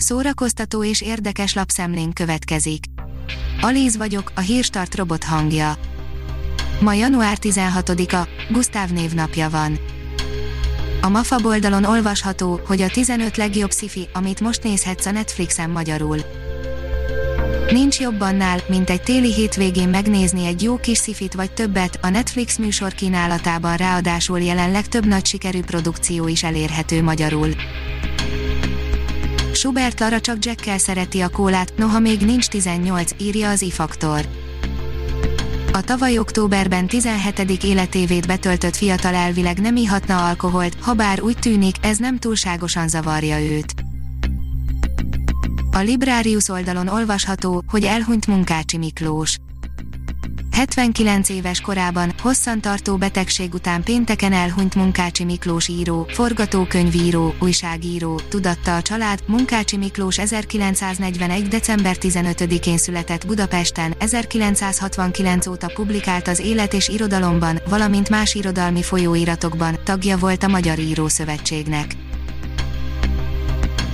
Szórakoztató és érdekes lapszemlénk következik. Alíz vagyok, a hírstart robot hangja. Ma január 16-a, Gusztáv névnapja van. A MAFA oldalon olvasható, hogy a 15 legjobb sci amit most nézhetsz a Netflixen magyarul. Nincs jobb annál, mint egy téli hétvégén megnézni egy jó kis szifit vagy többet, a Netflix műsor kínálatában ráadásul jelenleg több nagy sikerű produkció is elérhető magyarul. Schubert Lara csak Jackkel szereti a kólát, noha még nincs 18, írja az ifaktor. A tavaly októberben 17. életévét betöltött fiatal elvileg nem ihatna alkoholt, ha bár úgy tűnik, ez nem túlságosan zavarja őt. A Librarius oldalon olvasható, hogy elhunyt Munkácsi Miklós. 79 éves korában, hosszantartó betegség után pénteken elhunyt Munkácsi Miklós író, forgatókönyvíró, újságíró, tudatta a család, Munkácsi Miklós 1941. december 15-én született Budapesten, 1969 óta publikált az Élet és Irodalomban, valamint más irodalmi folyóiratokban, tagja volt a Magyar Írószövetségnek.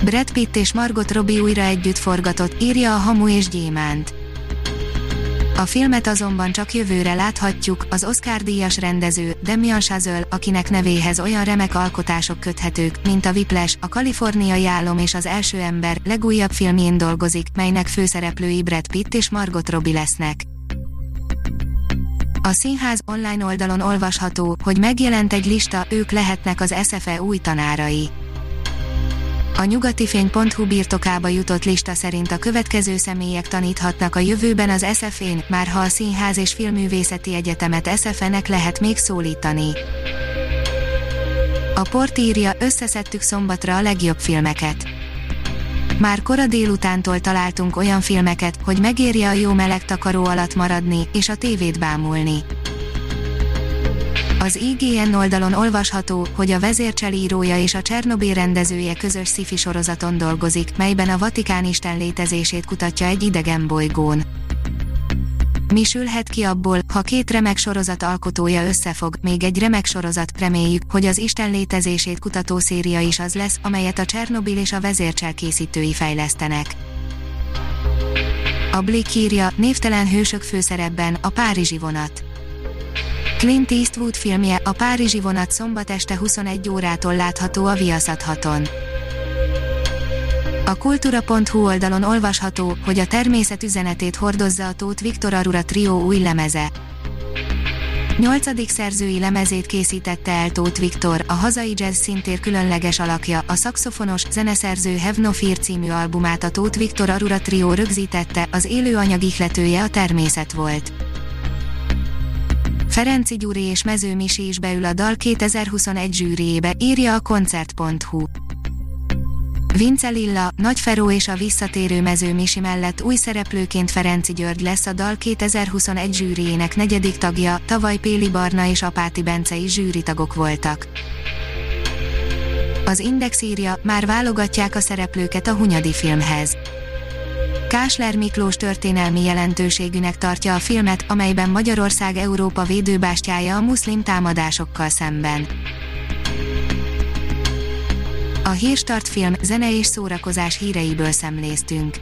Brad Pitt és Margot Robbie újra együtt forgatott, írja a Hamu és Gyémánt. A filmet azonban csak jövőre láthatjuk, az Oscar-díjas rendező, Demian Chazelle, akinek nevéhez olyan remek alkotások köthetők, mint a Whiplash, a kaliforniai álom és az első ember, legújabb filmjén dolgozik, melynek főszereplői Brad Pitt és Margot Robbie lesznek. A színház online oldalon olvasható, hogy megjelent egy lista, ők lehetnek az SFE új tanárai. A nyugatifény.hu birtokába jutott lista szerint a következő személyek taníthatnak a jövőben az SF-én, már ha a Színház és Filművészeti Egyetemet SF-nek lehet még szólítani. A port írja, összeszedtük szombatra a legjobb filmeket. Már kora délutántól találtunk olyan filmeket, hogy megérje a jó meleg takaró alatt maradni, és a tévét bámulni. Az IGN oldalon olvasható, hogy a vezércselírója és a Csernobyl rendezője közös sci sorozaton dolgozik, melyben a Vatikán Isten létezését kutatja egy idegen bolygón. Mi sülhet ki abból, ha két remek sorozat alkotója összefog, még egy remek sorozat, reméljük, hogy az Isten létezését kutató széria is az lesz, amelyet a Csernobyl és a vezércsel készítői fejlesztenek. A Blick írja, névtelen hősök főszerepben, a Párizsi vonat. Clint Eastwood filmje, a Párizsi vonat szombat este 21 órától látható a Viaszat haton. A kultúra.hu oldalon olvasható, hogy a természet üzenetét hordozza a Tóth Viktor Arura Trio új lemeze. Nyolcadik szerzői lemezét készítette el Tóth Viktor, a hazai jazz szintér különleges alakja, a szakszofonos, zeneszerző Have No Fear című albumát a Tóth Viktor Arura Trio rögzítette, az élő anyag ihletője a természet volt. Ferenci Gyuri és Mező Misi is beül a Dal 2021 zsűriébe, írja a koncert.hu. Vince Lilla, Nagy Feró és a visszatérő Mező Misi mellett új szereplőként Ferenci György lesz a Dal 2021 zsűriének negyedik tagja, tavaly Péli Barna és Apáti Bence is zsűritagok voltak. Az Index írja, már válogatják a szereplőket a Hunyadi filmhez. Kásler Miklós történelmi jelentőségűnek tartja a filmet, amelyben Magyarország Európa védőbástyája a muszlim támadásokkal szemben. A Hírstart film, zene és szórakozás híreiből szemléztünk.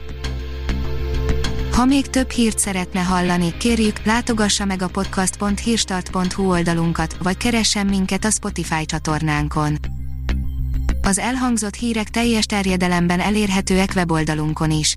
Ha még több hírt szeretne hallani, kérjük, látogassa meg a podcast.hírstart.hu oldalunkat, vagy keressen minket a Spotify csatornánkon. Az elhangzott hírek teljes terjedelemben elérhetőek weboldalunkon is.